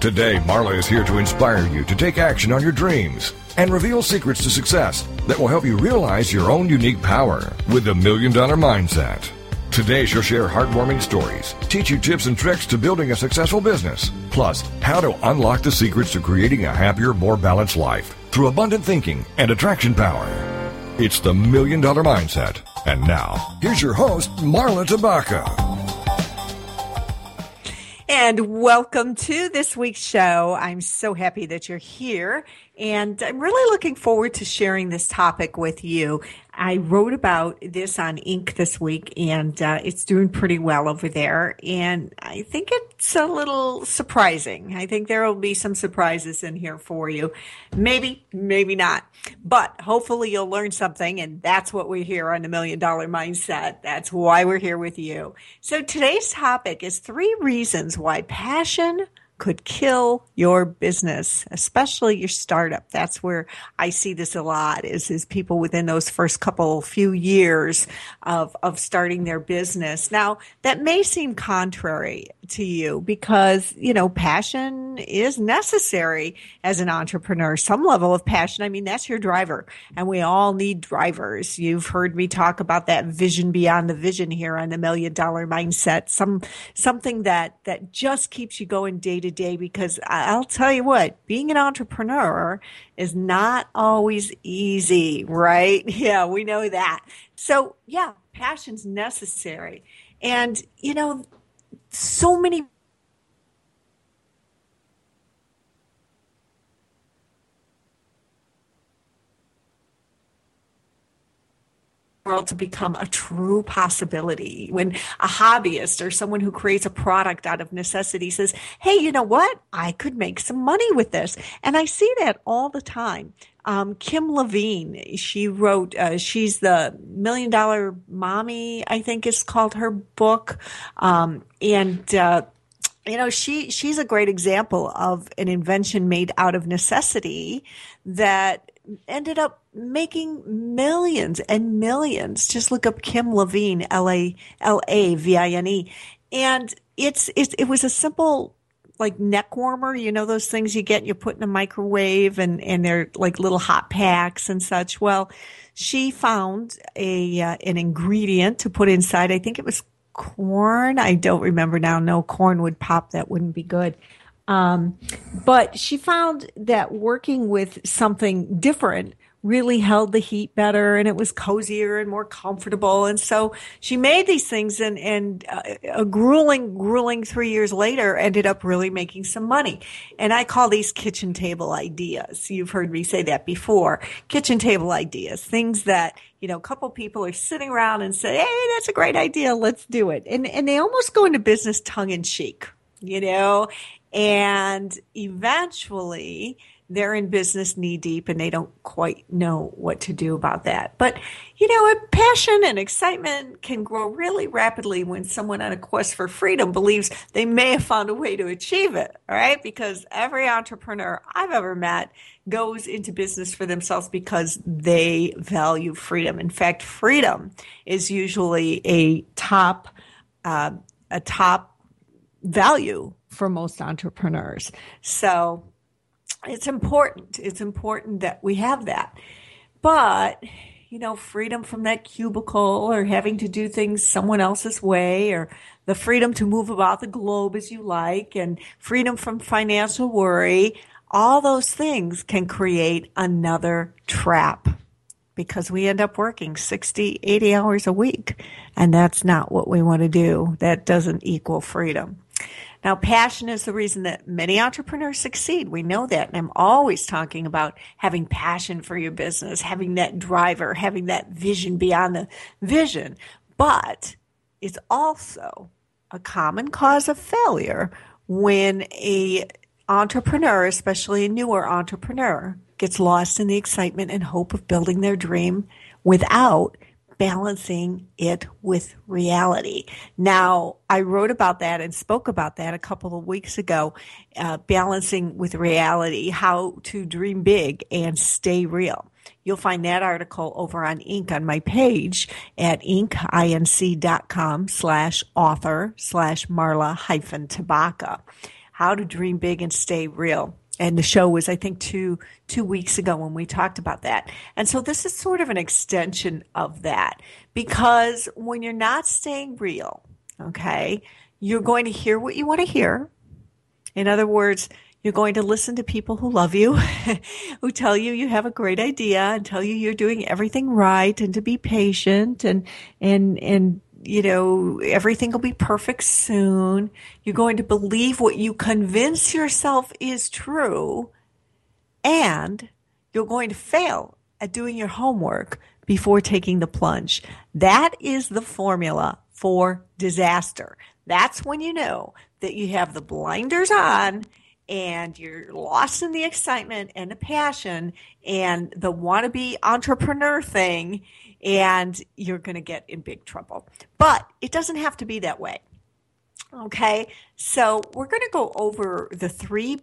Today, Marla is here to inspire you to take action on your dreams and reveal secrets to success that will help you realize your own unique power with the Million Dollar Mindset. Today, she'll share heartwarming stories, teach you tips and tricks to building a successful business, plus how to unlock the secrets to creating a happier, more balanced life through abundant thinking and attraction power. It's the Million Dollar Mindset. And now, here's your host, Marla Tabaka. And welcome to this week's show. I'm so happy that you're here. And I'm really looking forward to sharing this topic with you. I wrote about this on Inc. this week, and uh, it's doing pretty well over there. And I think it's a little surprising. I think there will be some surprises in here for you. Maybe, maybe not. But hopefully you'll learn something, and that's what we're here on the Million Dollar Mindset. That's why we're here with you. So today's topic is three reasons why passion, could kill your business, especially your startup. That's where I see this a lot is, is people within those first couple few years of, of starting their business. Now that may seem contrary to you because, you know, passion is necessary as an entrepreneur. Some level of passion. I mean, that's your driver and we all need drivers. You've heard me talk about that vision beyond the vision here on the million dollar mindset. Some, something that, that just keeps you going day to day because I'll tell you what, being an entrepreneur is not always easy, right? Yeah, we know that. So yeah, passion's necessary. And, you know, so many world to become a true possibility. When a hobbyist or someone who creates a product out of necessity says, Hey, you know what? I could make some money with this. And I see that all the time. Um, Kim Lavine, she wrote, uh, she's the million dollar mommy, I think is called her book. Um, and, uh, you know, she, she's a great example of an invention made out of necessity that ended up making millions and millions. Just look up Kim Lavine, L A L A V I N E, and it's, it's it was a simple like neck warmer. You know those things you get you put in a microwave and and they're like little hot packs and such. Well, she found a uh, an ingredient to put inside. I think it was corn. I don't remember now. No, corn would pop. That wouldn't be good. Um, but she found that working with something different really held the heat better and it was cozier and more comfortable. And so she made these things and, and uh, a grueling, grueling three years later ended up really making some money. And I call these kitchen table ideas. You've heard me say that before. Kitchen table ideas, things that, you know, a couple people are sitting around and say, Hey, that's a great idea. Let's do it. And, and they almost go into business tongue in cheek, you know, and eventually they're in business knee deep and they don't quite know what to do about that. But, you know, a passion and excitement can grow really rapidly when someone on a quest for freedom believes they may have found a way to achieve it, all right? Because every entrepreneur I've ever met goes into business for themselves because they value freedom. In fact, freedom is usually a top, uh, a top value for most entrepreneurs. So it's important. It's important that we have that. But, you know, freedom from that cubicle or having to do things someone else's way or the freedom to move about the globe as you like and freedom from financial worry, all those things can create another trap because we end up working 60, 80 hours a week. And that's not what we want to do. That doesn't equal freedom. Now, passion is the reason that many entrepreneurs succeed. We know that. And I'm always talking about having passion for your business, having that driver, having that vision beyond the vision. But it's also a common cause of failure when a entrepreneur, especially a newer entrepreneur, gets lost in the excitement and hope of building their dream without balancing it with reality. Now, I wrote about that and spoke about that a couple of weeks ago, uh, balancing with reality, how to dream big and stay real. You'll find that article over on Inc. on my page at inc.inc.com slash author slash Marla hyphen Tabaka. How to dream big and stay real and the show was i think two two weeks ago when we talked about that. And so this is sort of an extension of that because when you're not staying real okay you're going to hear what you want to hear. In other words you're going to listen to people who love you, who tell you you have a great idea and tell you you're doing everything right and to be patient and, and, and you know, everything will be perfect soon. You're going to believe what you convince yourself is true. And you're going to fail at doing your homework before taking the plunge. That is the formula for disaster. That's when you know that you have the blinders on and you're lost in the excitement and the passion and the wannabe entrepreneur thing and you're going to get in big trouble. But it doesn't have to be that way. Okay, so we're going to go over the three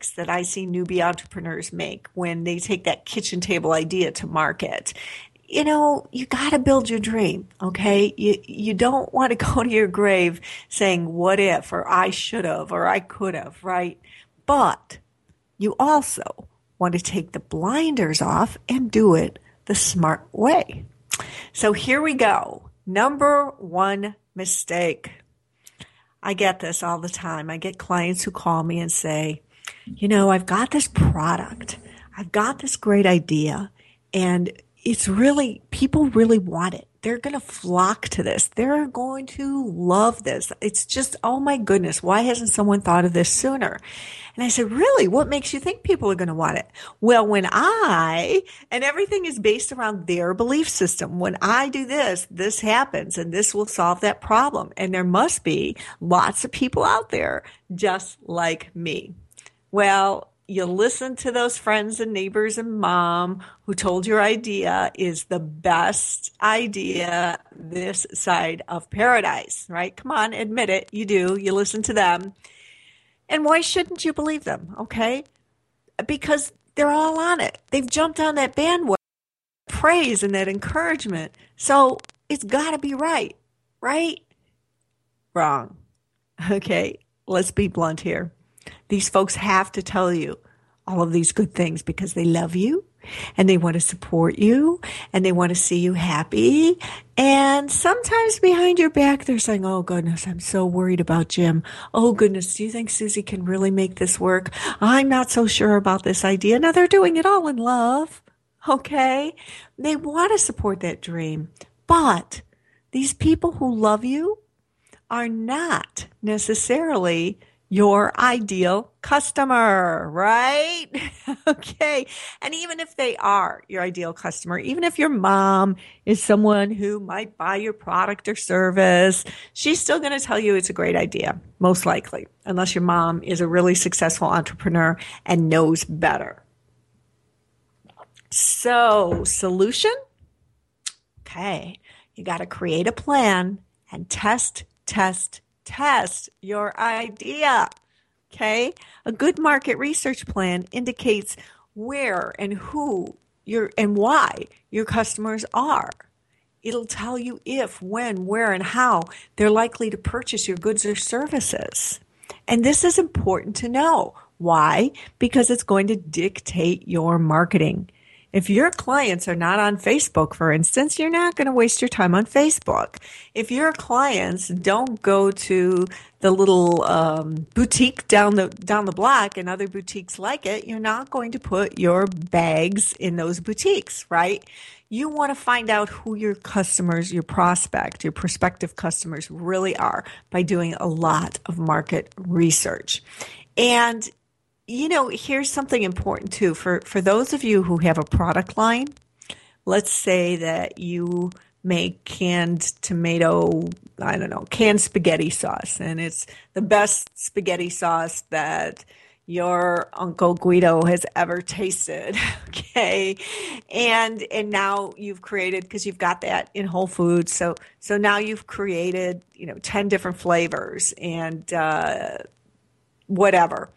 mistakes that I see newbie entrepreneurs make when they take that kitchen table idea to market. You know, you got to build your dream, okay? You you don't want to go to your grave saying what if or I should have or I could have, right? But you also want to take the blinders off and do it the smart way. So here we go. Number one mistake. I get this all the time. I get clients who call me and say, you know, I've got this product. I've got this great idea and it's really, people really want it they're going to flock to this. They're going to love this. It's just, oh my goodness, why hasn't someone thought of this sooner? And I said, really? What makes you think people are going to want it? Well, when I, and everything is based around their belief system. When I do this, this happens and this will solve that problem. And there must be lots of people out there just like me. Well, you listen to those friends and neighbors and mom who told your idea is the best idea this side of paradise, right? Come on, admit it. You do. You listen to them. And why shouldn't you believe them? Okay. Because they're all on it. They've jumped on that bandwagon, praise and that encouragement. So it's got to be right, right? Wrong. Okay. Let's be blunt here. These folks have to tell you all of these good things because they love you and they want to support you and they want to see you happy. And sometimes behind your back, they're saying, Oh goodness, I'm so worried about Jim. Oh goodness, do you think Susie can really make this work? I'm not so sure about this idea. Now they're doing it all in love. Okay. They want to support that dream, but these people who love you are not necessarily your ideal customer, right? okay. And even if they are your ideal customer, even if your mom is someone who might buy your product or service, she's still going to tell you it's a great idea, most likely, unless your mom is a really successful entrepreneur and knows better. So, solution? Okay. You got to create a plan and test, test, test your idea. Okay. A good market research plan indicates where and who your and why your customers are. It'll tell you if, when, where, and how they're likely to purchase your goods or services. And this is important to know. Why? Because it's going to dictate your marketing. If your clients are not on Facebook, for instance, you're not going to waste your time on Facebook. If your clients don't go to the little um, boutique down the down the block and other boutiques like it, you're not going to put your bags in those boutiques, right? You want to find out who your customers, your prospect, your prospective customers really are by doing a lot of market research. And you know, here's something important too for for those of you who have a product line. Let's say that you make canned tomato, I don't know, canned spaghetti sauce, and it's the best spaghetti sauce that your uncle Guido has ever tasted. Okay. And and now you've created because you've got that in Whole Foods. So so now you've created, you know, 10 different flavors and uh, whatever.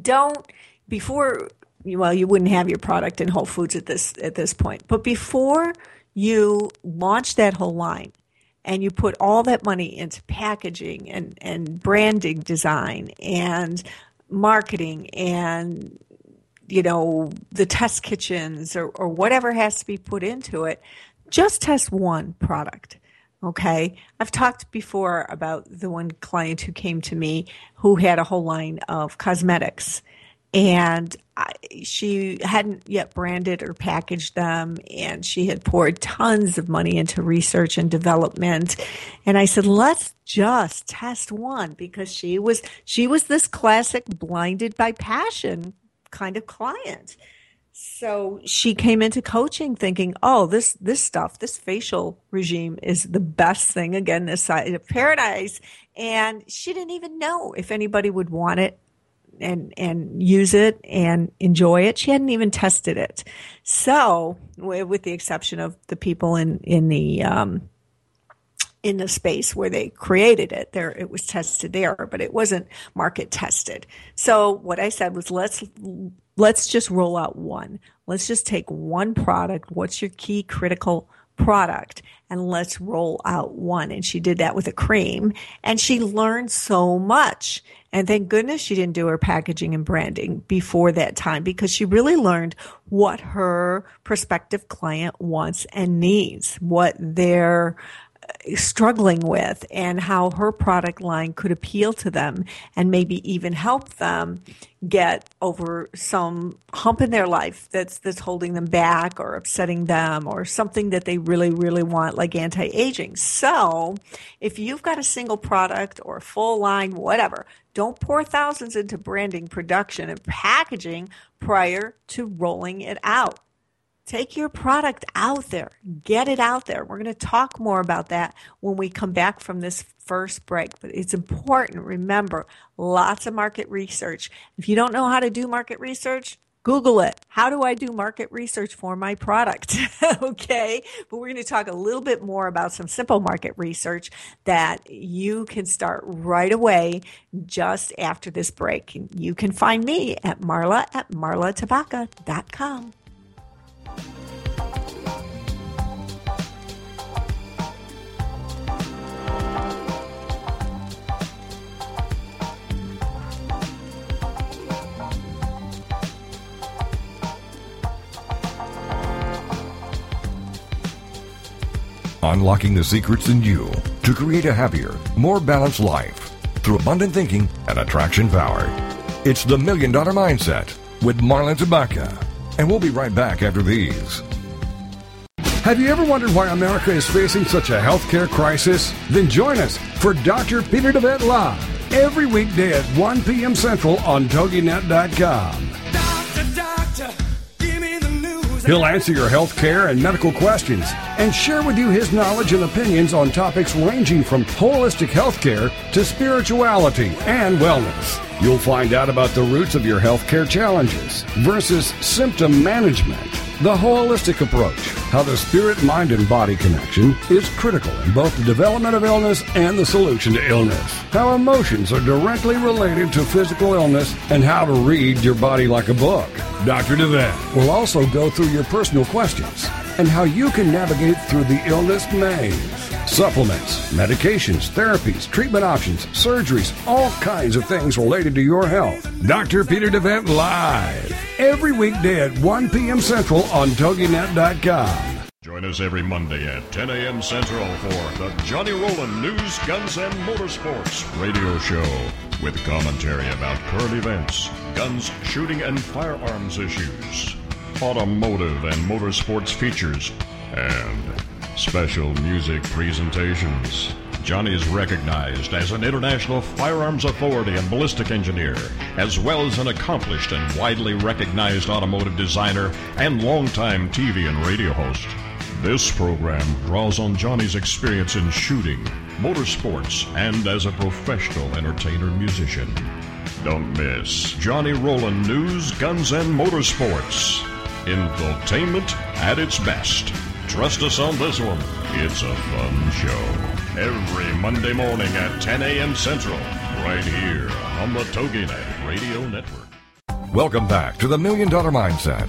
Don't before well, you wouldn't have your product in Whole Foods at this at this point. But before you launch that whole line and you put all that money into packaging and, and branding design and marketing and you know the test kitchens or, or whatever has to be put into it just test one product okay. I've talked before about the one client who came to me who had a whole line of cosmetics. And I, she hadn't yet branded or packaged them and she had poured tons of money into research and development. And i said let's just test one because she was she was this classic blinded by passion kind of client so she came into coaching thinking oh this this stuff this facial regime is the best thing again this side of paradise and she didn't even know if anybody would want it and and use it and enjoy it. She hadn't even tested it. So, with the exception of the people in in the um, in the space where they created it, there it was tested there, but it wasn't market tested. So, what I said was let's let's just roll out one. Let's just take one product. What's your key critical product and let's roll out one. And she did that with a cream and she learned so much. And thank goodness she didn't do her packaging and branding before that time because she really learned what her prospective client wants and needs, what their struggling with and how her product line could appeal to them and maybe even help them get over some hump in their life that's that's holding them back or upsetting them or something that they really really want like anti-aging. So, if you've got a single product or a full line whatever, don't pour thousands into branding, production and packaging prior to rolling it out Take your product out there. Get it out there. We're going to talk more about that when we come back from this first break. But it's important. Remember, lots of market research. If you don't know how to do market research, Google it. How do I do market research for my product? okay. But we're going to talk a little bit more about some simple market research that you can start right away just after this break. You can find me at marla at marlatabaka.com. Unlocking the secrets in you to create a happier, more balanced life through abundant thinking and attraction power. It's the Million Dollar Mindset with Marla Tabaka. And we'll be right back after these. Have you ever wondered why America is facing such a healthcare crisis? Then join us for Dr. Peter DeVette Live every weekday at 1 p.m. Central on TogiNet.com. He'll answer your health care and medical questions and share with you his knowledge and opinions on topics ranging from holistic health care to spirituality and wellness. You'll find out about the roots of your healthcare challenges versus symptom management, the holistic approach, how the spirit, mind, and body connection is critical in both the development of illness and the solution to illness, how emotions are directly related to physical illness, and how to read your body like a book. Dr. DeVette will also go through your personal questions and how you can navigate through the illness maze. Supplements, medications, therapies, treatment options, surgeries, all kinds of things related to your health. Dr. Peter DeVette Live. Every weekday at 1 p.m. Central on TogiNet.com. Join us every Monday at 10 a.m. Central for the Johnny Roland News, Guns, and Motorsports radio show with commentary about current events, guns, shooting, and firearms issues, automotive and motorsports features, and special music presentations. Johnny is recognized as an international firearms authority and ballistic engineer, as well as an accomplished and widely recognized automotive designer and longtime TV and radio host. This program draws on Johnny's experience in shooting, motorsports, and as a professional entertainer musician. Don't miss Johnny Roland News, Guns, and Motorsports. Infotainment at its best. Trust us on this one. It's a fun show. Every Monday morning at 10 a.m. Central, right here on the TogiNet Radio Network. Welcome back to the Million Dollar Mindset.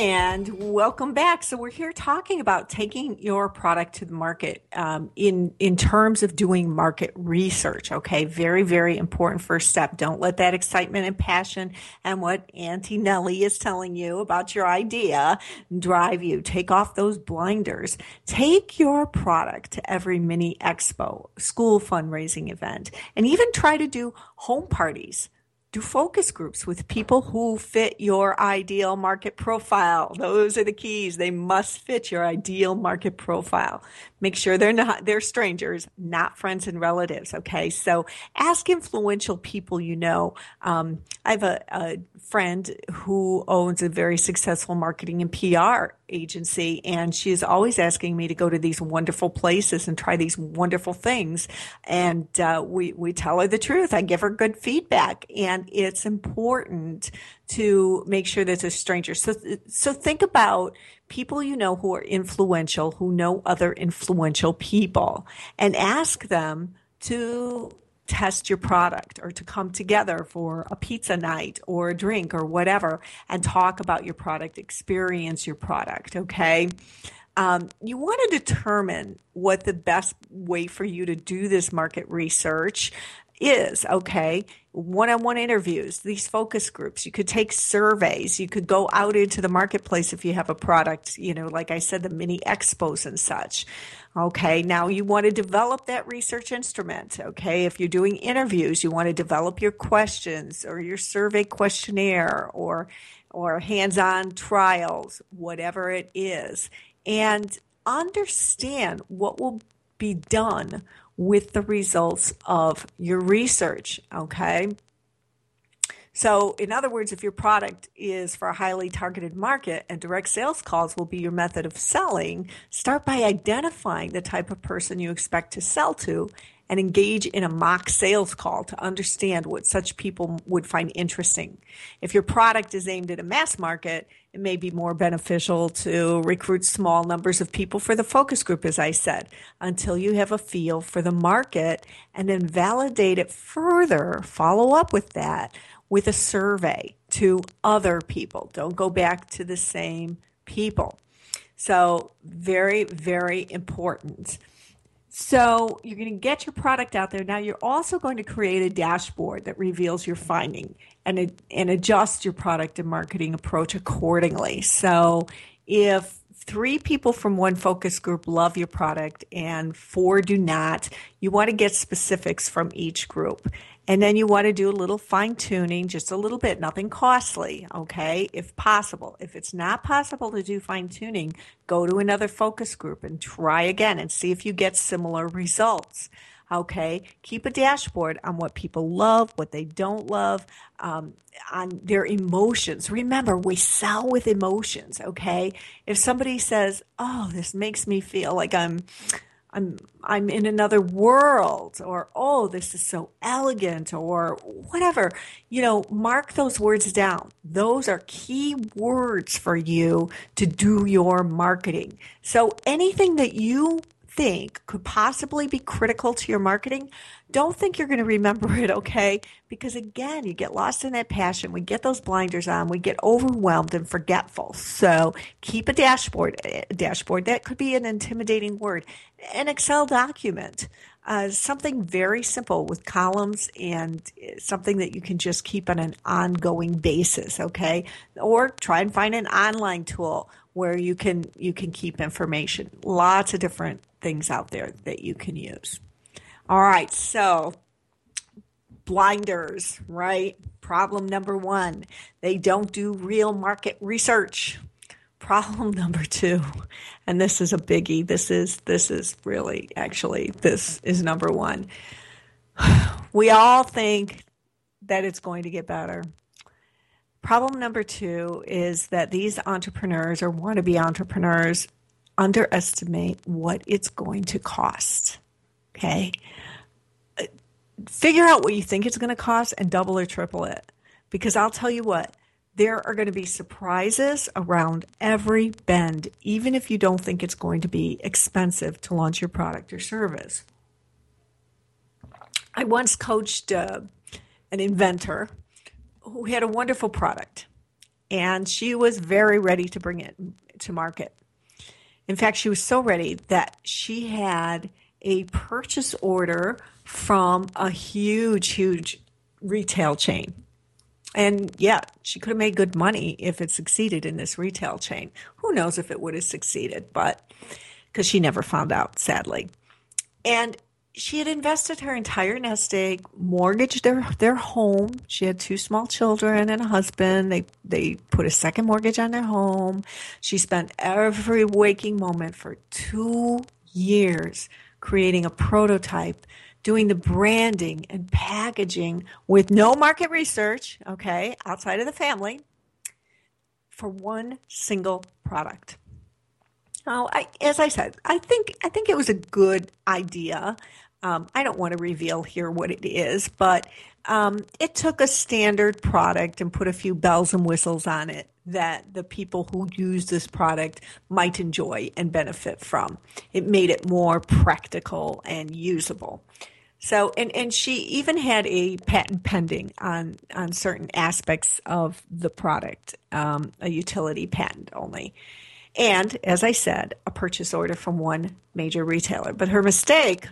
And welcome back. So we're here talking about taking your product to the market um, in in terms of doing market research. Okay, very very important first step. Don't let that excitement and passion and what Auntie Nellie is telling you about your idea drive you. Take off those blinders. Take your product to every mini expo, school fundraising event, and even try to do home parties do focus groups with people who fit your ideal market profile. Those are the keys. They must fit your ideal market profile. Make sure they're not, they're strangers, not friends and relatives. Okay. So ask influential people you know. Um, I have a, a friend who owns a very successful marketing and PR agency, and she is always asking me to go to these wonderful places and try these wonderful things. And uh, we we tell her the truth. I give her good feedback, and it's important to make sure that it's a stranger. So so think about people you know who are influential, who know other influential people, and ask them to test your product or to come together for a pizza night or a drink or whatever and talk about your product, experience your product, okay? Um, you want to determine what the best way for you to do this market research is okay? One-on-one interviews these focus groups. You could take surveys. You could go out into the marketplace if you have a product you know like i said the mini expos and such okay? Now you want to develop that research instrument okay? If you're doing interviews you want to develop your questions or your survey questionnaire or or hands-on trials whatever it is and understand what will be done with the results of your research. Okay. So, in other words, if your product is for a highly targeted market and direct sales calls will be your method of selling, start by identifying the type of person you expect to sell to and engage in a mock sales call to understand what such people would find interesting. If your product is aimed at a mass market, it may be more beneficial to recruit small numbers of people for the focus group, as I said, until you have a feel for the market and then validate it further, follow up with that with a survey to other people. Don't go back to the same people. So, very, very important. So you're going to get your product out there. Now you're also going to create a dashboard that reveals your finding and and adjust your product and marketing approach accordingly. So if three people from one focus group love your product and four do not, you want to get specifics from each group. And then you want to do a little fine tuning, just a little bit, nothing costly, okay, if possible. If it's not possible to do fine tuning, go to another focus group and try again and see if you get similar results. Okay, keep a dashboard on what people love, what they don't love, um, on their emotions. Remember, we sell with emotions. Okay, if somebody says, "Oh, this makes me feel like I'm," I'm I'm in another world or oh this is so elegant or whatever you know mark those words down those are key words for you to do your marketing so anything that you think could possibly be critical to your marketing, don't think you're going to remember it, okay? Because again, you get lost in that passion. We get those blinders on. We get overwhelmed and forgetful. So keep a dashboard. A dashboard that could be an intimidating word. An Excel document. Uh, something very simple with columns and something that you can just keep on an ongoing basis, okay? Or try and find an online tool where you can you can keep information. Lots of different things out there that you can use. All right, so blinders, right? Problem number one, they don't do real market research. Problem number two, and this is a biggie. This is this is really actually this is number one. we all think that it's going to get better. Problem number two is that these entrepreneurs or want to be entrepreneurs underestimate what it's going to cost. Okay. Figure out what you think it's going to cost and double or triple it. Because I'll tell you what, there are going to be surprises around every bend, even if you don't think it's going to be expensive to launch your product or service. I once coached uh, an inventor who had a wonderful product, and she was very ready to bring it to market. In fact, she was so ready that she had a purchase order from a huge, huge retail chain. And yeah, she could have made good money if it succeeded in this retail chain. Who knows if it would have succeeded, but because she never found out, sadly. And she had invested her entire nest egg, mortgaged their their home. She had two small children and a husband. They they put a second mortgage on their home. She spent every waking moment for two years creating a prototype, doing the branding and packaging with no market research, okay, outside of the family, for one single product. Oh, I, as I said, I think I think it was a good idea. Um, I don't want to reveal here what it is, but um, it took a standard product and put a few bells and whistles on it that the people who use this product might enjoy and benefit from. It made it more practical and usable. So, and, and she even had a patent pending on, on certain aspects of the product, um, a utility patent only. And as I said, a purchase order from one major retailer. But her mistake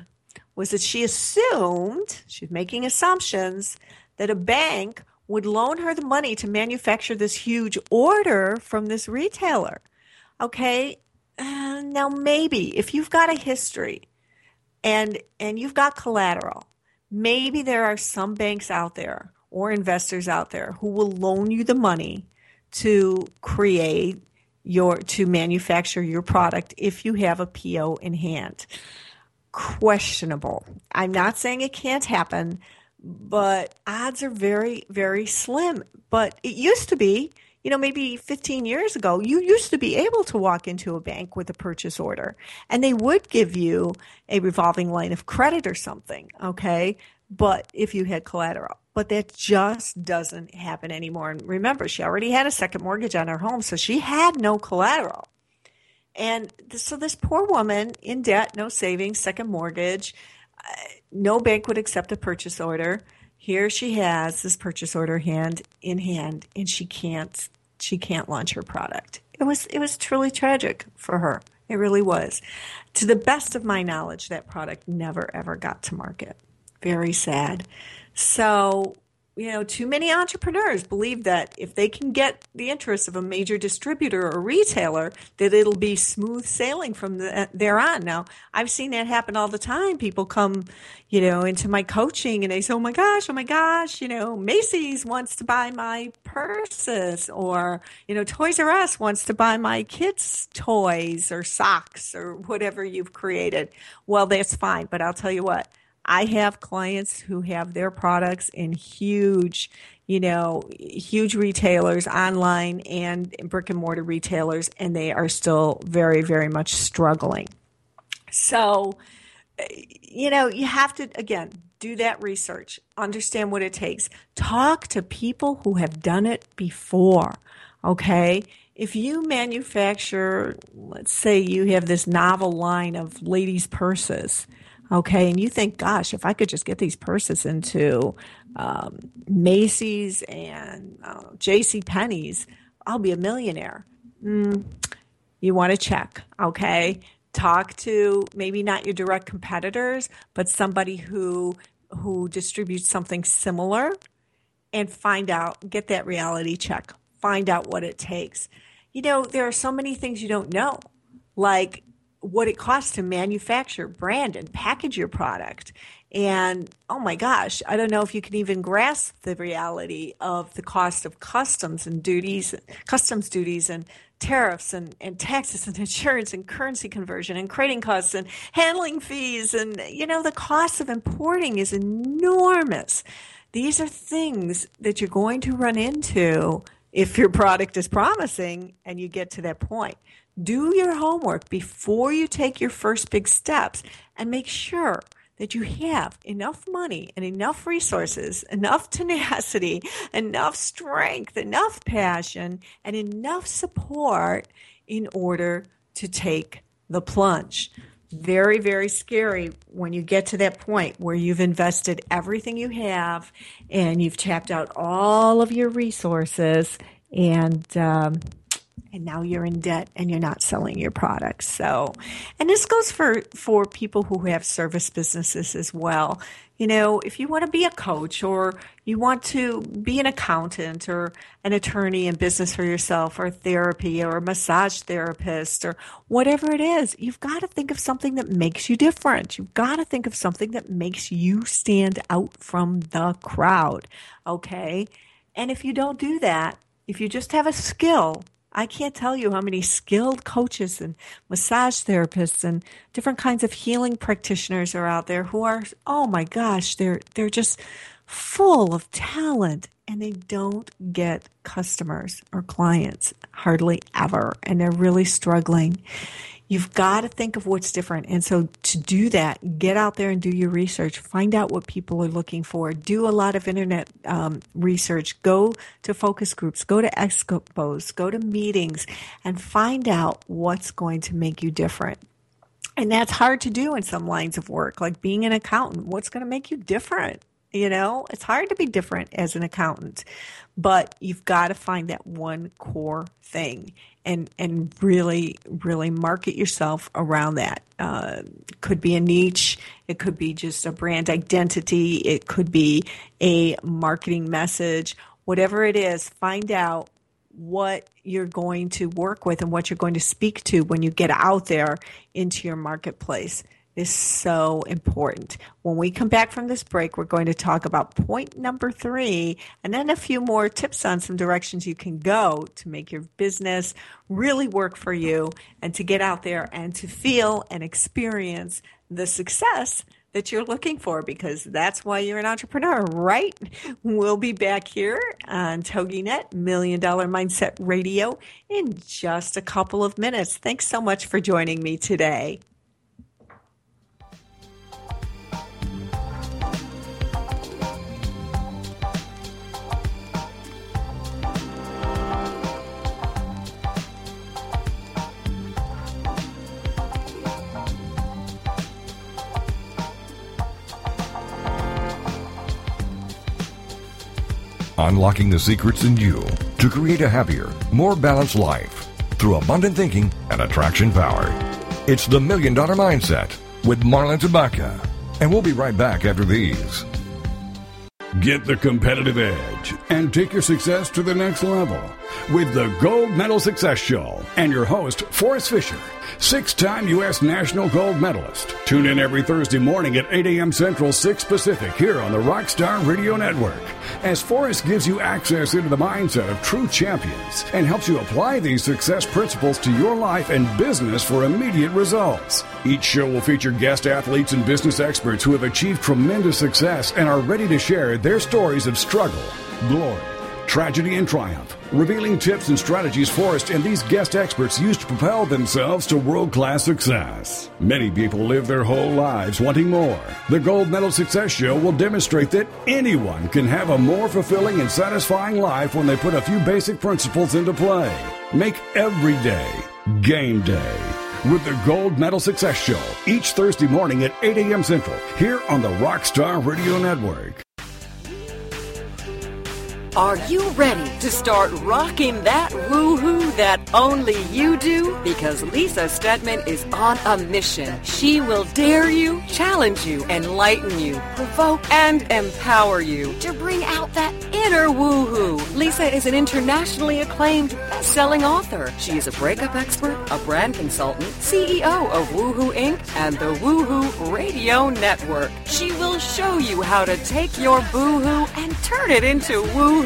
was that she assumed, she's making assumptions, that a bank would loan her the money to manufacture this huge order from this retailer. Okay, uh, now maybe if you've got a history and and you've got collateral, maybe there are some banks out there or investors out there who will loan you the money to create your to manufacture your product if you have a PO in hand questionable. I'm not saying it can't happen, but odds are very, very slim. But it used to be, you know, maybe 15 years ago, you used to be able to walk into a bank with a purchase order and they would give you a revolving line of credit or something, okay? But if you had collateral. But that just doesn't happen anymore. And remember, she already had a second mortgage on her home, so she had no collateral. And so this poor woman in debt, no savings, second mortgage, uh, no bank would accept a purchase order. Here she has this purchase order hand in hand, and she can't she can't launch her product. It was it was truly tragic for her. It really was. To the best of my knowledge, that product never ever got to market. Very sad. So you know, too many entrepreneurs believe that if they can get the interest of a major distributor or retailer, that it'll be smooth sailing from the, uh, there on. Now, I've seen that happen all the time. People come, you know, into my coaching and they say, "Oh my gosh, oh my gosh, you know, Macy's wants to buy my purses, or you know, Toys R Us wants to buy my kids' toys or socks or whatever you've created." Well, that's fine, but I'll tell you what I have clients who have their products in huge, you know, huge retailers online and brick and mortar retailers, and they are still very, very much struggling. So, eh, you know, you have to, again, do that research, understand what it takes, talk to people who have done it before, okay? If you manufacture, let's say you have this novel line of ladies' purses, Okay, and you think, gosh, if I could just get these purses into um, Macy's and uh, J.C. Penney's, I'll be a millionaire. Mm, you want to check, okay? Talk to maybe not your direct competitors, but somebody who who distributes something similar, and find out, get that reality check, find out what it takes. You know, there are so many things you don't know, like what it costs to manufacture, brand, and package your product. And oh my gosh, I don't know if you can even grasp the reality of the cost of customs and duties, customs duties, and tariffs and, and taxes and insurance and currency conversion and credit costs and handling fees. And, you know, the cost of importing is enormous. These are things that you're going to run into if your product is promising and you get to that point. Do your homework before you take your first big steps and make sure that you have enough money and enough resources, enough tenacity, enough strength, enough passion, and enough support in order to take the plunge. Very, very scary when you get to that point where you've invested everything you have and you've tapped out all of your resources and um, and now you're in debt and you're not selling your products. So, and this goes for, for people who have service businesses as well. You know, if you want to be a coach or you want to be an accountant or an attorney in business for yourself or therapy or a massage therapist or whatever it is, you've got to think of something that makes you different. You've got to think of something that makes you stand out from the crowd. Okay. And if you don't do that, if you just have a skill I can't tell you how many skilled coaches and massage therapists and different kinds of healing practitioners are out there who are, oh my gosh, they're, they're just full of talent and they don't get customers or clients hardly ever. And they're really struggling. You've got to think of what's different. And so to do that, get out there and do your research. Find out what people are looking for. Do a lot of internet um, research. Go to focus groups. Go to expos. Go to meetings and find out what's going to make you different. And that's hard to do in some lines of work, like being an accountant. What's going to make you different? You know, it's hard to be different as an accountant, but you've got to find that one core thing and and really really market yourself around that. Uh, could be a niche, it could be just a brand identity, it could be a marketing message. Whatever it is, find out what you're going to work with and what you're going to speak to when you get out there into your marketplace is so important. When we come back from this break, we're going to talk about point number three and then a few more tips on some directions you can go to make your business really work for you and to get out there and to feel and experience the success that you're looking for because that's why you're an entrepreneur, right? We'll be back here on TogiNet Million Dollar Mindset Radio in just a couple of minutes. Thanks so much for joining me today. Unlocking the secrets in you to create a happier, more balanced life through abundant thinking and attraction power. It's the Million Dollar Mindset with Marla Tabaka. And we'll be right back after these. Get the competitive edge and take your success to the next level with the Gold Medal Success Show and your host, Forrest Fisher six time U.S. national gold medalist. Tune in every Thursday morning at 8 a.m. Central, 6 Pacific, here on the Rockstar Radio Network. As Forrest gives you access into the mindset of true champions and helps you apply these success principles to your life and business for immediate results. Each show will feature guest athletes and business experts who have achieved tremendous success and are ready to share their stories of struggle, glory, tragedy, and triumph, revealing tips and strategies Forrest and these guest experts use to propel themselves to world class success. Many people live their whole lives wanting more. The Gold Medal Success Show will demonstrate that anyone can have a more fulfilling and satisfying life when they put a few basic principles into play. Make every day game day with the Gold Medal Success Show each Thursday morning at 8 a.m. Central here on the Rockstar Radio Network. Are you ready to start rocking that woohoo that only you do? Because Lisa Steadman is on a mission. She will dare you, challenge you, enlighten you, provoke, and empower you to bring out that inner woohoo. Lisa is an internationally acclaimed best-selling author. She is a breakup expert, a brand consultant, CEO of Woohoo Inc. and the Woohoo Radio Network. She will show you how to take your boohoo and turn it into woohoo.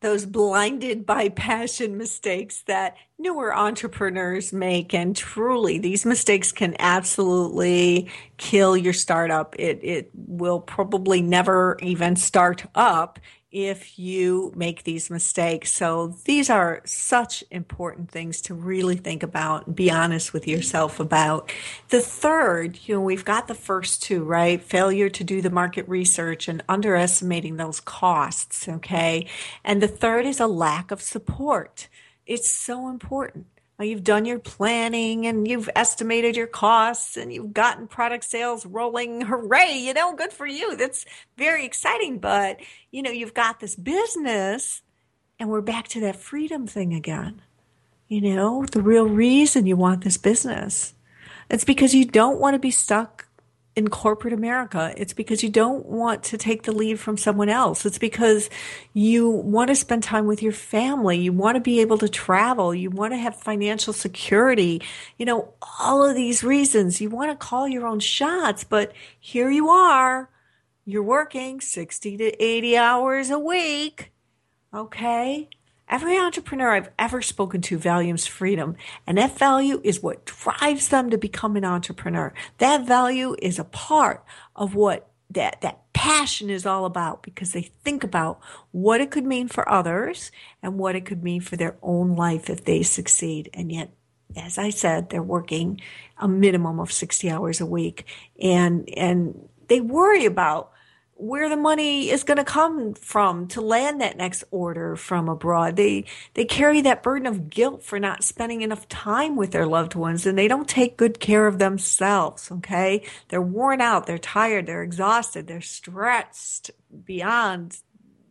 those blinded by passion mistakes that newer entrepreneurs make. And truly these mistakes can absolutely kill your startup. It it will probably never even start up if you make these mistakes. So these are such important things to really think about and be honest with yourself about. The third, you know, we've got the first two, right? Failure to do the market research and underestimating those costs, okay? And the third is a lack of support. It's so important you've done your planning and you've estimated your costs and you've gotten product sales rolling. Hooray, you know, good for you. That's very exciting. But, you know, you've got this business and we're back to that freedom thing again. You know, the real reason you want this business. It's because you don't want to be stuck in corporate America. It's because you don't want to take the lead from someone else. It's because you want to spend time with your family. You want to be able to travel. You want to have financial security. You know, all of these reasons. You want to call your own shots, but here you are. You're working 60 to 80 hours a week. Okay. Every entrepreneur I've ever spoken to values freedom, and that value is what drives them to become an entrepreneur. That value is a part of what that, that passion is all about because they think about what it could mean for others and what it could mean for their own life if they succeed. And yet, as I said, they're working a minimum of 60 hours a week and, and they worry about where the money is going to come from to land that next order from abroad. They they carry that burden of guilt for not spending enough time with their loved ones and they don't take good care of themselves, okay? They're worn out, they're tired, they're exhausted, they're stressed beyond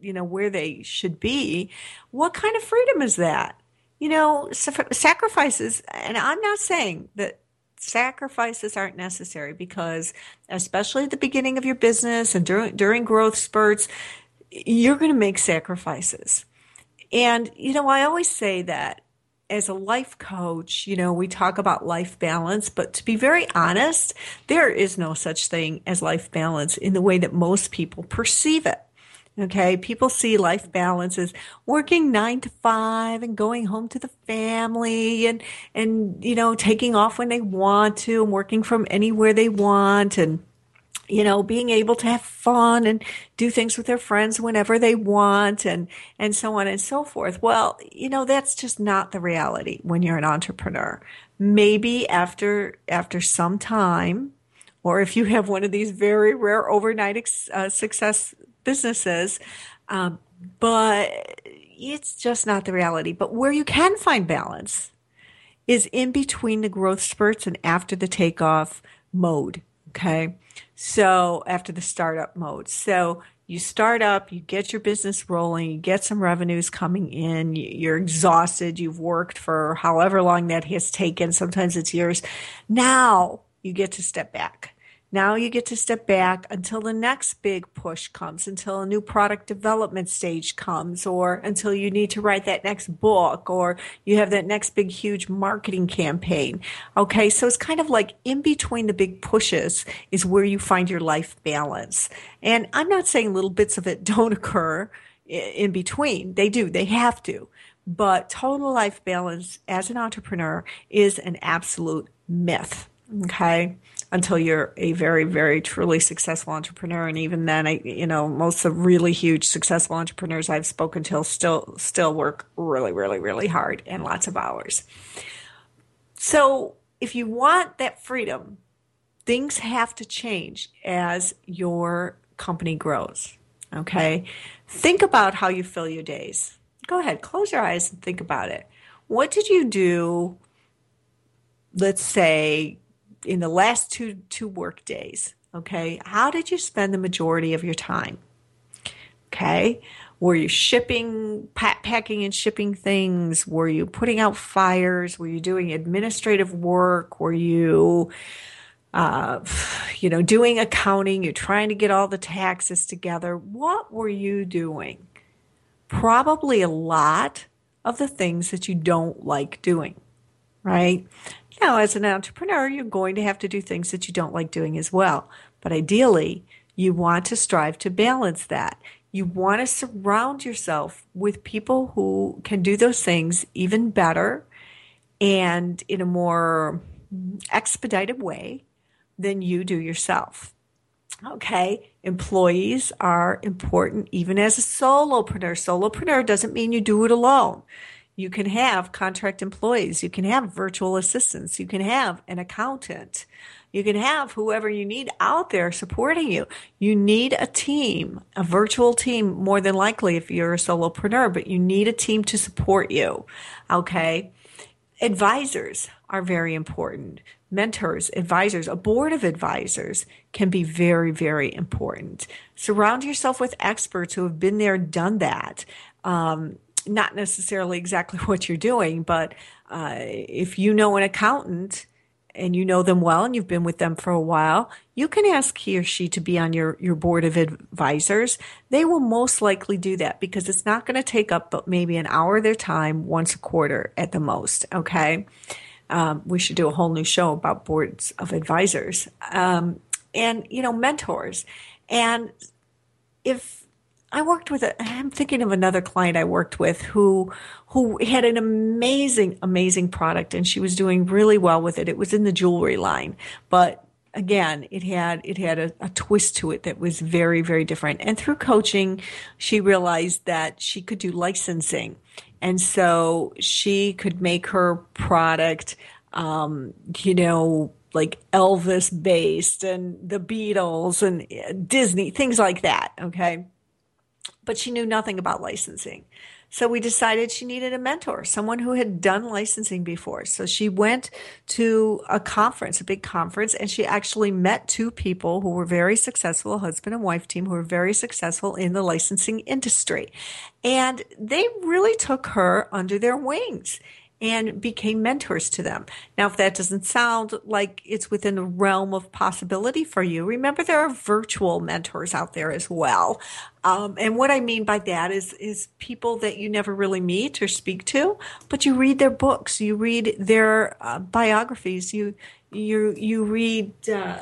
you know where they should be. What kind of freedom is that? You know, sacrifices and I'm not saying that sacrifices aren't necessary because especially at the beginning of your business and during during growth spurts you're going to make sacrifices. And you know i always say that as a life coach you know we talk about life balance but to be very honest there is no such thing as life balance in the way that most people perceive it Okay. People see life balance as working nine to five and going home to the family and, and, you know, taking off when they want to and working from anywhere they want and, you know, being able to have fun and do things with their friends whenever they want and, and so on and so forth. Well, you know, that's just not the reality when you're an entrepreneur. Maybe after, after some time, or if you have one of these very rare overnight uh, success businesses. Um, but it's just not the reality. But where you can find balance is in between the growth spurts and after the takeoff mode. Okay. So after the startup mode. So you start up, you get your business rolling, you get some revenues coming in, you're exhausted, you've worked for however long that has taken. Sometimes it's years. Now you get to step back now you get to step back until the next big push comes, until a new product development stage comes, or until you need to write that next book, or you have that next big, huge marketing campaign. Okay, so it's kind of like in between the big pushes is where you find your life balance. And I'm not saying little bits of it don't occur in between. They do, they have to. But total life balance as an entrepreneur is an absolute myth. Okay. Until you're a very, very truly successful entrepreneur. And even then, I, you know, most of really huge successful entrepreneurs I've spoken to still, still work really, really, really hard and lots of hours. So if you want that freedom, things have to change as your company grows. Okay. Think about how you fill your days. Go ahead, close your eyes and think about it. What did you do, let's say, in the last two, two work days? Okay. How did you spend the majority of your time? Okay. Were you shipping, packing and shipping things? Were you putting out fires? Were you doing administrative work? Were you, uh, you know, doing accounting? You're trying to get all the taxes together. What were you doing? Probably a lot of the things that you don't like doing, right? Now, as an entrepreneur, you're going to have to do things that you don't like doing as well. But ideally, you want to strive to balance that. You want to surround yourself with people who can do those things even better and in a more expedited way than you do yourself. Okay, employees are important even as a solopreneur. Solopreneur doesn't mean you do it alone. You can have contract employees, you can have virtual assistants, you can have an accountant, you can have whoever you need out there supporting you. You need a team, a virtual team, more than likely if you're a solopreneur, but you need a team to support you. Okay. Advisors are very important. Mentors, advisors, a board of advisors can be very, very important. Surround yourself with experts who have been there, done that. Um, not necessarily exactly what you're doing, but uh, if you know an accountant and you know them well and you've been with them for a while, you can ask he or she to be on your, your board of advisors. They will most likely do that because it's not going to take up but maybe an hour of their time once a quarter at the most. Okay. Um, we should do a whole new show about boards of advisors um, and, you know, mentors. And if I worked with a, I'm thinking of another client I worked with who, who had an amazing, amazing product and she was doing really well with it. It was in the jewelry line, but again, it had, it had a, a twist to it that was very, very different. And through coaching, she realized that she could do licensing. And so she could make her product, um, you know, like Elvis based and the Beatles and Disney, things like that. Okay but she knew nothing about licensing. So we decided she needed a mentor, someone who had done licensing before. So she went to a conference, a big conference, and she actually met two people who were very successful, husband and wife team who were very successful in the licensing industry. And they really took her under their wings and became mentors to them. Now, if that doesn't sound like it's within the realm of possibility for you, remember there are virtual mentors out there as well. Um, and what I mean by that is is people that you never really meet or speak to, but you read their books, you read their uh, biographies, you you you read. Uh,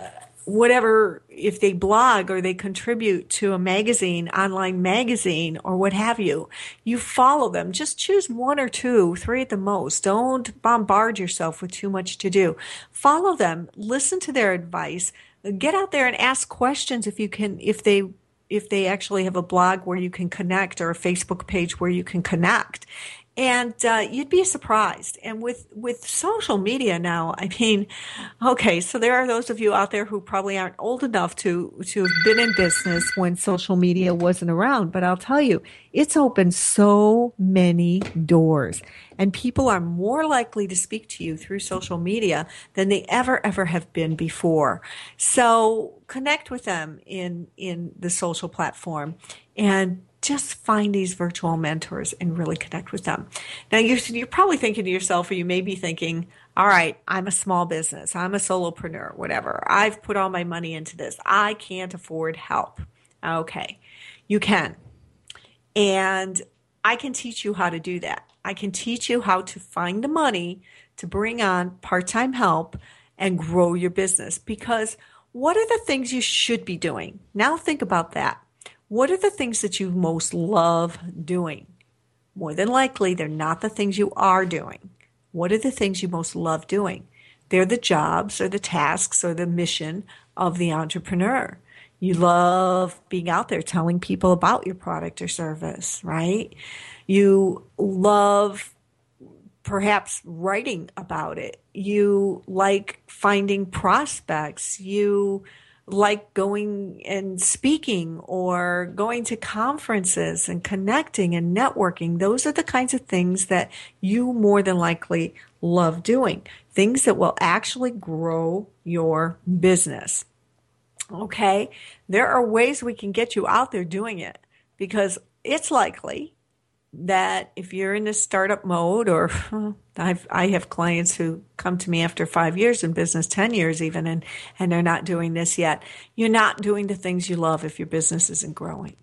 whatever, if they blog or they contribute to a magazine, online magazine or what have you, you follow them. Just choose one or two, three at the most. Don't bombard yourself with too much to do. Follow them, listen to their advice, get out there and ask questions if you can, if they if they actually have a blog where you can connect or a Facebook page where you can connect and uh, you'd be surprised. And with with social media now, I mean, okay, so there are those of you out there who probably aren't old enough to to have been in business when social media wasn't around. But I'll tell you, it's opened so many doors, and people are more likely to speak to you through social media than they ever ever have been before. So connect with them in in the social platform and just find these virtual mentors and really connect with them. Now, you're, you're probably thinking to yourself, or you may be thinking, all right, I'm a small business, I'm a solopreneur, whatever. I've put all my money into this. I can't afford help. Okay, you can. And I can teach you how to do that. I can teach you how to find the money to bring on part time help and grow your business. Because what are the things you should be doing? Now, think about that. What are the things that you most love doing? More than likely, they're not the things you are doing. What are the things you most love doing? They're the jobs or the tasks or the mission of the entrepreneur. You love being out there telling people about your product or service, right? You love perhaps writing about it. You like finding prospects. You like going and speaking or going to conferences and connecting and networking. Those are the kinds of things that you more than likely love doing. Things that will actually grow your business. Okay. There are ways we can get you out there doing it because it's likely that if you're in a startup mode or I've, I have clients who come to me after five years in business, 10 years even, and, and they're not doing this yet. You're not doing the things you love if your business isn't growing.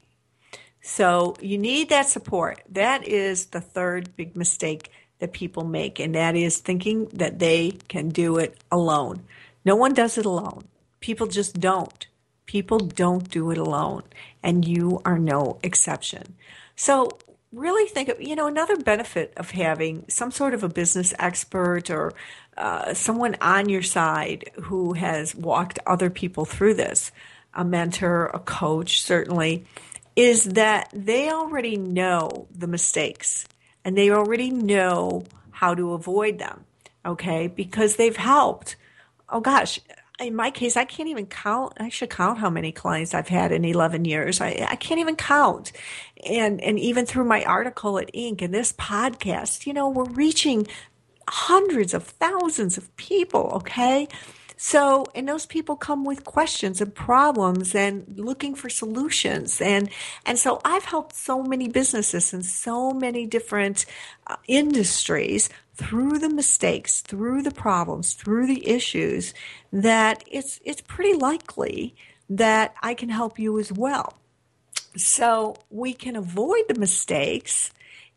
So you need that support. That is the third big mistake that people make, and that is thinking that they can do it alone. No one does it alone. People just don't. People don't do it alone, and you are no exception. So really think of, you know, another benefit of having some sort of a business expert or uh, someone on your side who has walked other people through this, a mentor, a coach, certainly, is that they already know the mistakes and they already know how to avoid them. Okay. Because they've helped. Oh gosh, in my case, I can't even count. I should count how many clients I've had in 11 years. I, I can't even count. And, and even through my article at Inc. and this podcast, you know, we're reaching hundreds of thousands of people. Okay. So, and those people come with questions and problems and looking for solutions. And, and so I've helped so many businesses in so many different uh, industries through the mistakes, through the problems, through the issues that it's, it's pretty likely that I can help you as well. So we can avoid the mistakes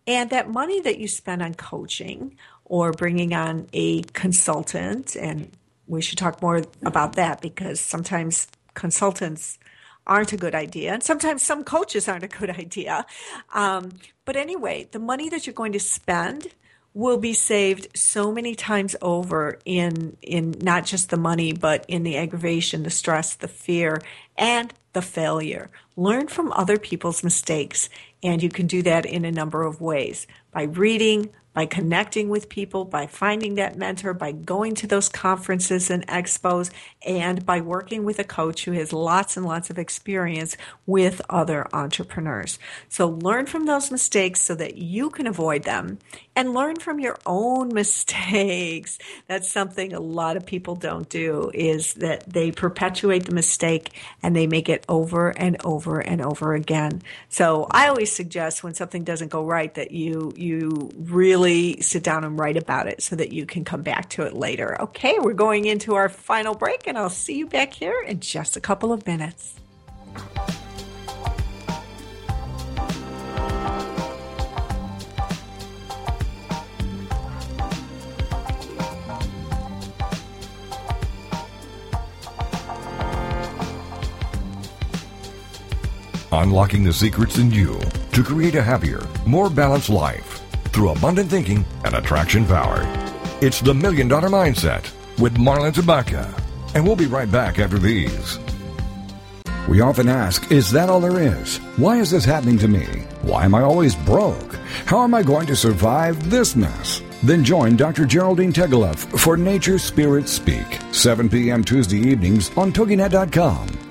and that money that you spend on coaching or bringing on a consultant and we should talk more about that because sometimes consultants aren't a good idea, and sometimes some coaches aren't a good idea. Um, but anyway, the money that you're going to spend will be saved so many times over in in not just the money but in the aggravation the stress the fear and the failure learn from other people's mistakes and you can do that in a number of ways by reading by connecting with people, by finding that mentor, by going to those conferences and expos, and by working with a coach who has lots and lots of experience with other entrepreneurs. So learn from those mistakes so that you can avoid them and learn from your own mistakes. That's something a lot of people don't do is that they perpetuate the mistake and they make it over and over and over again. So I always suggest when something doesn't go right that you you really sit down and write about it so that you can come back to it later. Okay, we're going into our final break, and I'll see you back here in just a couple of minutes. Unlocking the secrets in you to create a happier, more balanced life through abundant thinking and attraction power. It's the Million Dollar Mindset with Marla Tabaka. And we'll be right back after these. We often ask, is that all there is? Why is this happening to me? Why am I always broke? How am I going to survive this mess? Then join Dr. Geraldine Tegeloff for Nature Spirits Speak, 7 p.m. Tuesday evenings on TogiNet.com.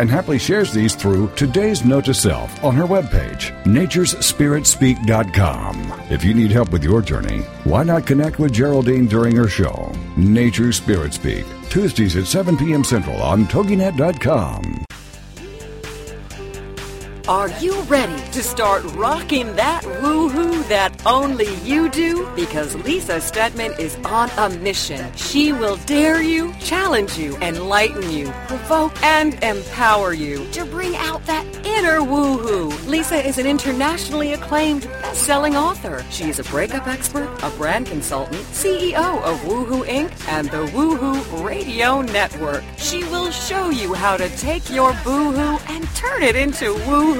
and happily shares these through today's note to self on her webpage, naturespiritspeak.com. If you need help with your journey, why not connect with Geraldine during her show, Nature Spirit Speak, Tuesdays at 7 p.m. Central on TogiNet.com. Are you ready to start rocking that woohoo that only you do? Because Lisa Steadman is on a mission. She will dare you, challenge you, enlighten you, provoke, and empower you to bring out that inner woohoo. Lisa is an internationally acclaimed best-selling author. She is a breakup expert, a brand consultant, CEO of Woohoo Inc. and the Woohoo Radio Network. She will show you how to take your boohoo and turn it into woohoo.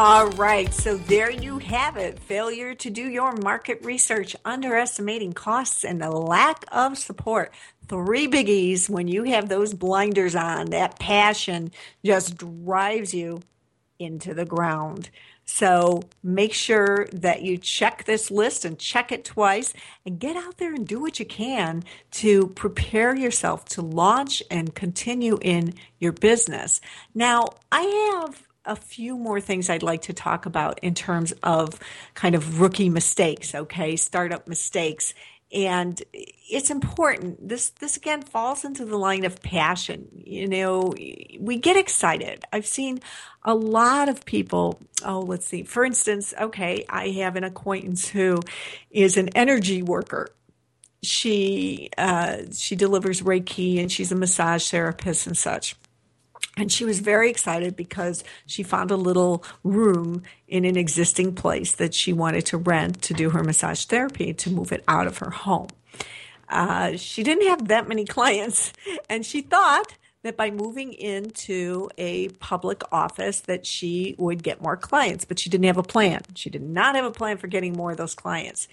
All right, so there you have it. Failure to do your market research, underestimating costs, and the lack of support. Three biggies when you have those blinders on. That passion just drives you into the ground. So make sure that you check this list and check it twice and get out there and do what you can to prepare yourself to launch and continue in your business. Now, I have a few more things I'd like to talk about in terms of kind of rookie mistakes, okay? Startup mistakes. And it's important this this again falls into the line of passion you know? We get excited. I've seen a lot of people oh let's see. For instance okay i have an acquaintance who is an energy worker. She uh, she delivers reiki and she's a massage therapist and such and she was very excited because she found a little room in an existing place that she wanted to rent to do her massage therapy to move it out of her home. Uh, she didn't have that many clients, and she thought that by moving into a public office that she would get more clients, but she didn't have a plan. She did not have a plan for getting more of those clients.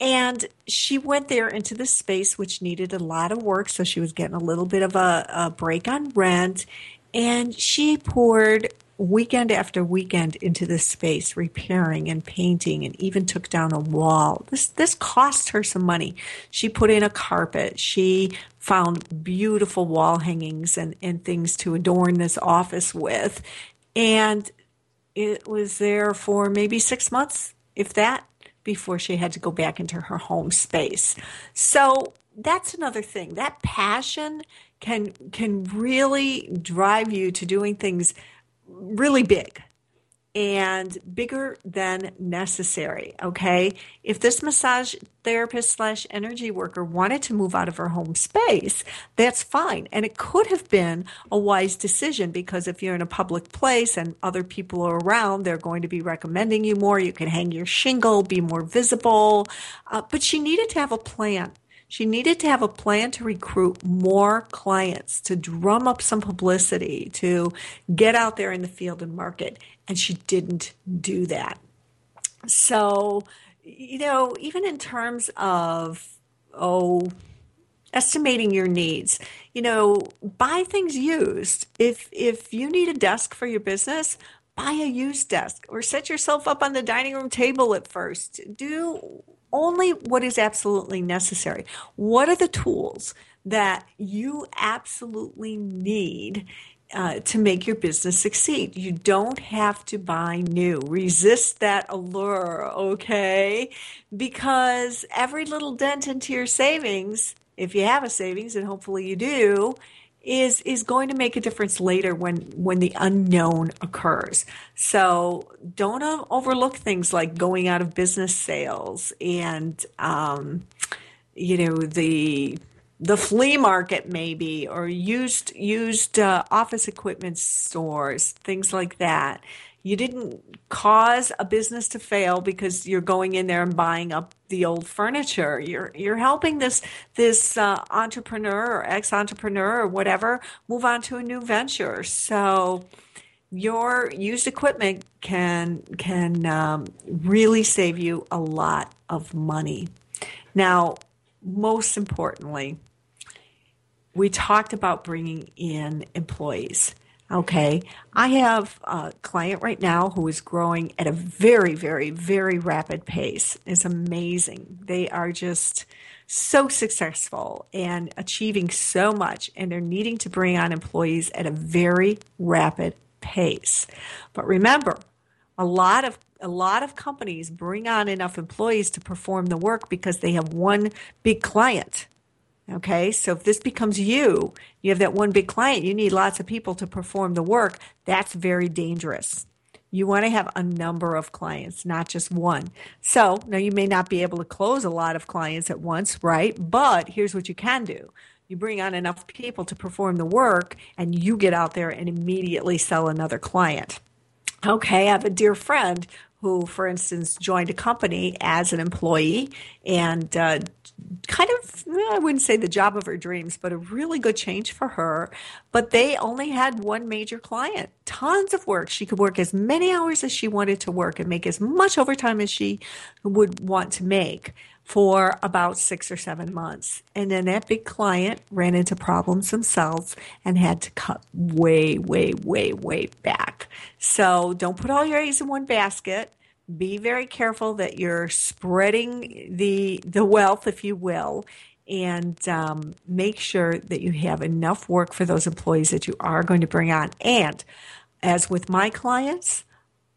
And she went there into the space which needed a lot of work, so she was getting a little bit of a, a break on rent and she poured weekend after weekend into this space, repairing and painting, and even took down a wall. This this cost her some money. She put in a carpet. She found beautiful wall hangings and, and things to adorn this office with. And it was there for maybe six months, if that, before she had to go back into her home space. So that's another thing. That passion can can really drive you to doing things really big and bigger than necessary. Okay. If this massage therapist slash energy worker wanted to move out of her home space, that's fine. And it could have been a wise decision because if you're in a public place and other people are around, they're going to be recommending you more. You can hang your shingle, be more visible. Uh, but she needed to have a plan. She needed to have a plan to recruit more clients, to drum up some publicity, to get out there in the field and market. And she didn't do that. So, you know, even in terms of, oh, estimating your needs you know buy things used if if you need a desk for your business buy a used desk or set yourself up on the dining room table at first do only what is absolutely necessary. What are the tools that you absolutely need uh, to make your business succeed. You don't have to buy new. Resist that allure, okay? Because every little dent into your savings, if you have a savings, and hopefully you do, is is going to make a difference later when when the unknown occurs. So don't overlook things like going out of business sales and um, you know the the flea market maybe or used used uh, office equipment stores things like that you didn't cause a business to fail because you're going in there and buying up the old furniture. You're you're helping this this uh, entrepreneur or ex entrepreneur or whatever move on to a new venture. So your used equipment can can um, really save you a lot of money. Now, most importantly, we talked about bringing in employees. Okay, I have a client right now who is growing at a very, very, very rapid pace. It's amazing. They are just so successful and achieving so much, and they're needing to bring on employees at a very rapid pace. But remember, a lot of a lot of companies bring on enough employees to perform the work because they have one big client. Okay, so if this becomes you, you have that one big client, you need lots of people to perform the work. That's very dangerous. You want to have a number of clients, not just one. So now you may not be able to close a lot of clients at once, right? But here's what you can do you bring on enough people to perform the work, and you get out there and immediately sell another client. Okay, I have a dear friend who, for instance, joined a company as an employee and uh, kind of, I wouldn't say the job of her dreams, but a really good change for her. But they only had one major client, tons of work. She could work as many hours as she wanted to work and make as much overtime as she would want to make for about six or seven months. And then that big client ran into problems themselves and had to cut way, way, way, way back. So don't put all your eggs in one basket. Be very careful that you're spreading the, the wealth, if you will, and um, make sure that you have enough work for those employees that you are going to bring on. And as with my clients,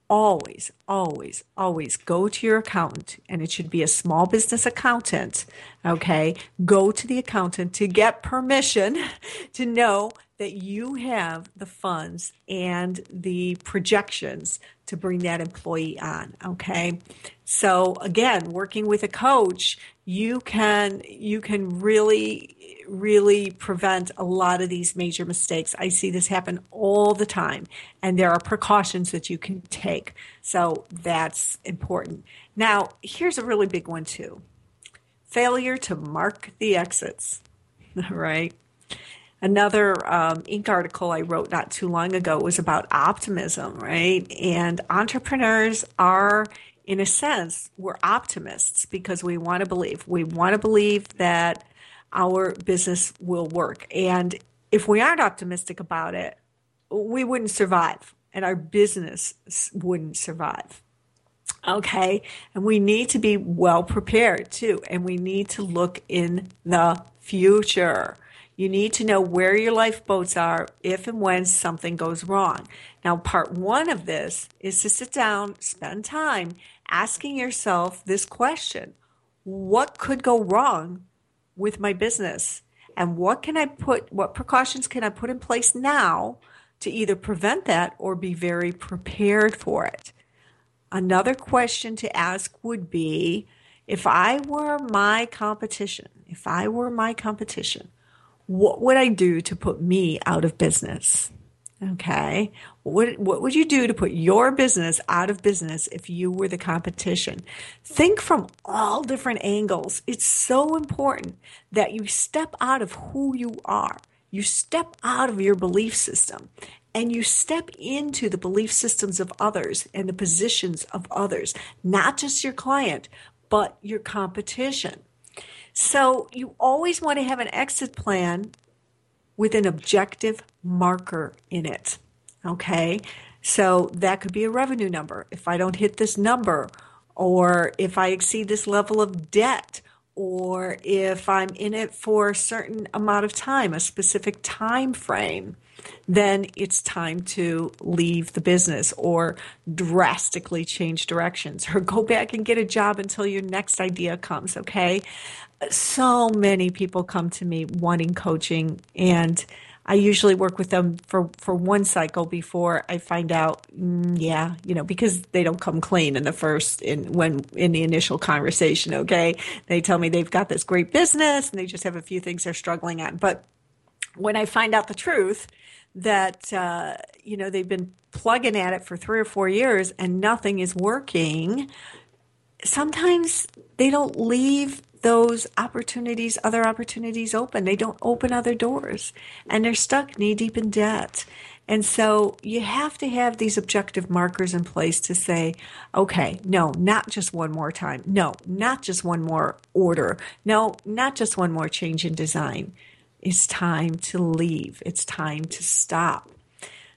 always, always, always go to your accountant, and it should be a small business accountant. Okay. Go to the accountant to get permission to know that you have the funds and the projections to bring that employee on. Okay. So again, working with a coach, you can, you can really, really prevent a lot of these major mistakes. I see this happen all the time and there are precautions that you can take. So that's important. Now, here's a really big one too. Failure to mark the exits, right? Another um, Inc. article I wrote not too long ago was about optimism, right? And entrepreneurs are, in a sense, we're optimists because we want to believe. We want to believe that our business will work. And if we aren't optimistic about it, we wouldn't survive and our business wouldn't survive. Okay. And we need to be well prepared too. And we need to look in the future. You need to know where your lifeboats are if and when something goes wrong. Now, part one of this is to sit down, spend time asking yourself this question What could go wrong with my business? And what can I put, what precautions can I put in place now to either prevent that or be very prepared for it? Another question to ask would be if I were my competition, if I were my competition, what would I do to put me out of business? Okay. What, what would you do to put your business out of business if you were the competition? Think from all different angles. It's so important that you step out of who you are. You step out of your belief system and you step into the belief systems of others and the positions of others, not just your client, but your competition. So you always want to have an exit plan with an objective marker in it. Okay. So that could be a revenue number. If I don't hit this number, or if I exceed this level of debt, or if I'm in it for a certain amount of time, a specific time frame, then it's time to leave the business or drastically change directions or go back and get a job until your next idea comes. Okay so many people come to me wanting coaching and I usually work with them for, for one cycle before I find out, mm, yeah, you know, because they don't come clean in the first, in when, in the initial conversation. Okay. They tell me they've got this great business and they just have a few things they're struggling at. But when I find out the truth that, uh, you know, they've been plugging at it for three or four years and nothing is working, sometimes they don't leave those opportunities, other opportunities open. They don't open other doors and they're stuck knee deep in debt. And so you have to have these objective markers in place to say, okay, no, not just one more time. No, not just one more order. No, not just one more change in design. It's time to leave. It's time to stop.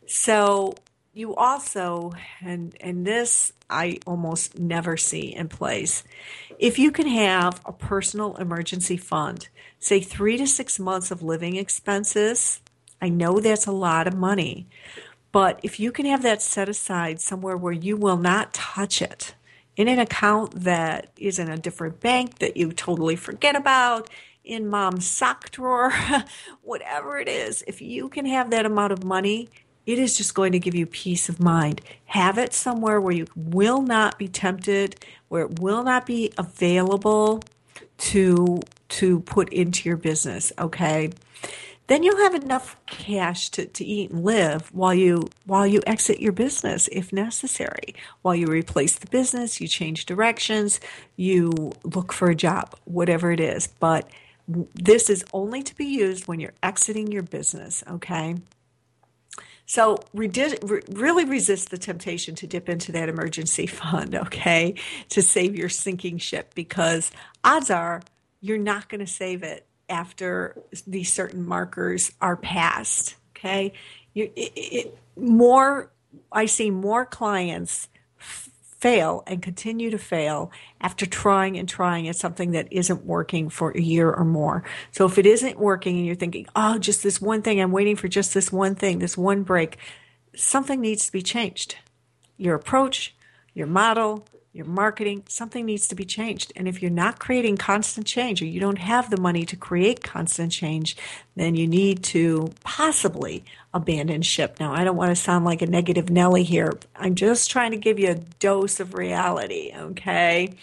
So you also, and, and this I almost never see in place. If you can have a personal emergency fund, say three to six months of living expenses, I know that's a lot of money, but if you can have that set aside somewhere where you will not touch it, in an account that is in a different bank that you totally forget about, in mom's sock drawer, whatever it is, if you can have that amount of money, it is just going to give you peace of mind. Have it somewhere where you will not be tempted, where it will not be available to to put into your business, okay? Then you'll have enough cash to, to eat and live while you while you exit your business if necessary. While you replace the business, you change directions, you look for a job, whatever it is. But this is only to be used when you're exiting your business, okay? So really resist the temptation to dip into that emergency fund, okay, to save your sinking ship because odds are you're not going to save it after these certain markers are passed, okay? You, it, it, more, I see more clients fail and continue to fail after trying and trying at something that isn't working for a year or more. So if it isn't working and you're thinking, oh, just this one thing, I'm waiting for just this one thing, this one break, something needs to be changed. Your approach, your model, your marketing, something needs to be changed. And if you're not creating constant change or you don't have the money to create constant change, then you need to possibly abandon ship. Now, I don't want to sound like a negative Nelly here. I'm just trying to give you a dose of reality, okay?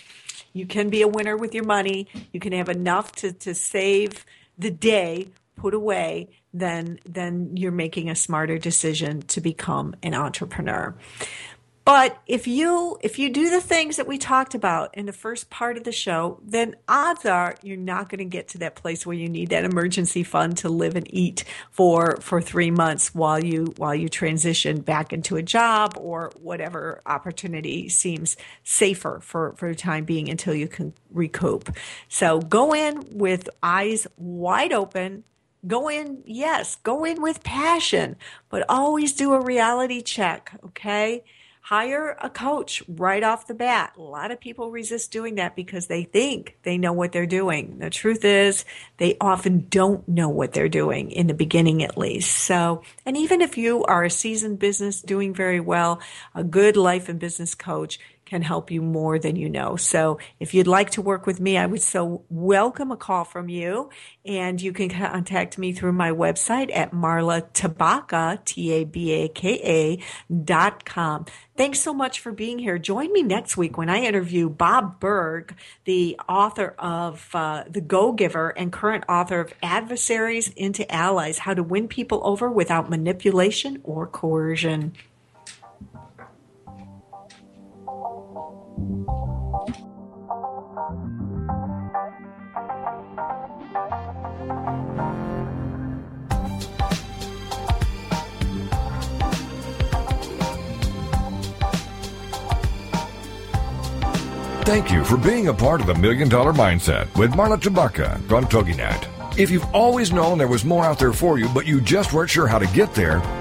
You can be a winner with your money. You can have enough to, to save the day put away, then then you're making a smarter decision to become an entrepreneur. But if you if you do the things that we talked about in the first part of the show, then odds are you're not going to get to that place where you need that emergency fund to live and eat for for 3 months while you while you transition back into a job or whatever opportunity seems safer for for the time being until you can recoup. So go in with eyes wide open Go in, yes, go in with passion, but always do a reality check, okay? Hire a coach right off the bat. A lot of people resist doing that because they think they know what they're doing. The truth is, they often don't know what they're doing in the beginning, at least. So, and even if you are a seasoned business doing very well, a good life and business coach can help you more than you know. So if you'd like to work with me, I would so welcome a call from you. And you can contact me through my website at Marla Tabaka, T-A-B-A-K-A dot com. Thanks so much for being here. Join me next week when I interview Bob Burg, the author of uh, The Go Giver and current author of Adversaries into Allies, How to Win People Over Without Manipulation or Coercion. Thank you for being a part of the Million Dollar Mindset with Marla Tabaka on TogiNet. If you've always known there was more out there for you, but you just weren't sure how to get there,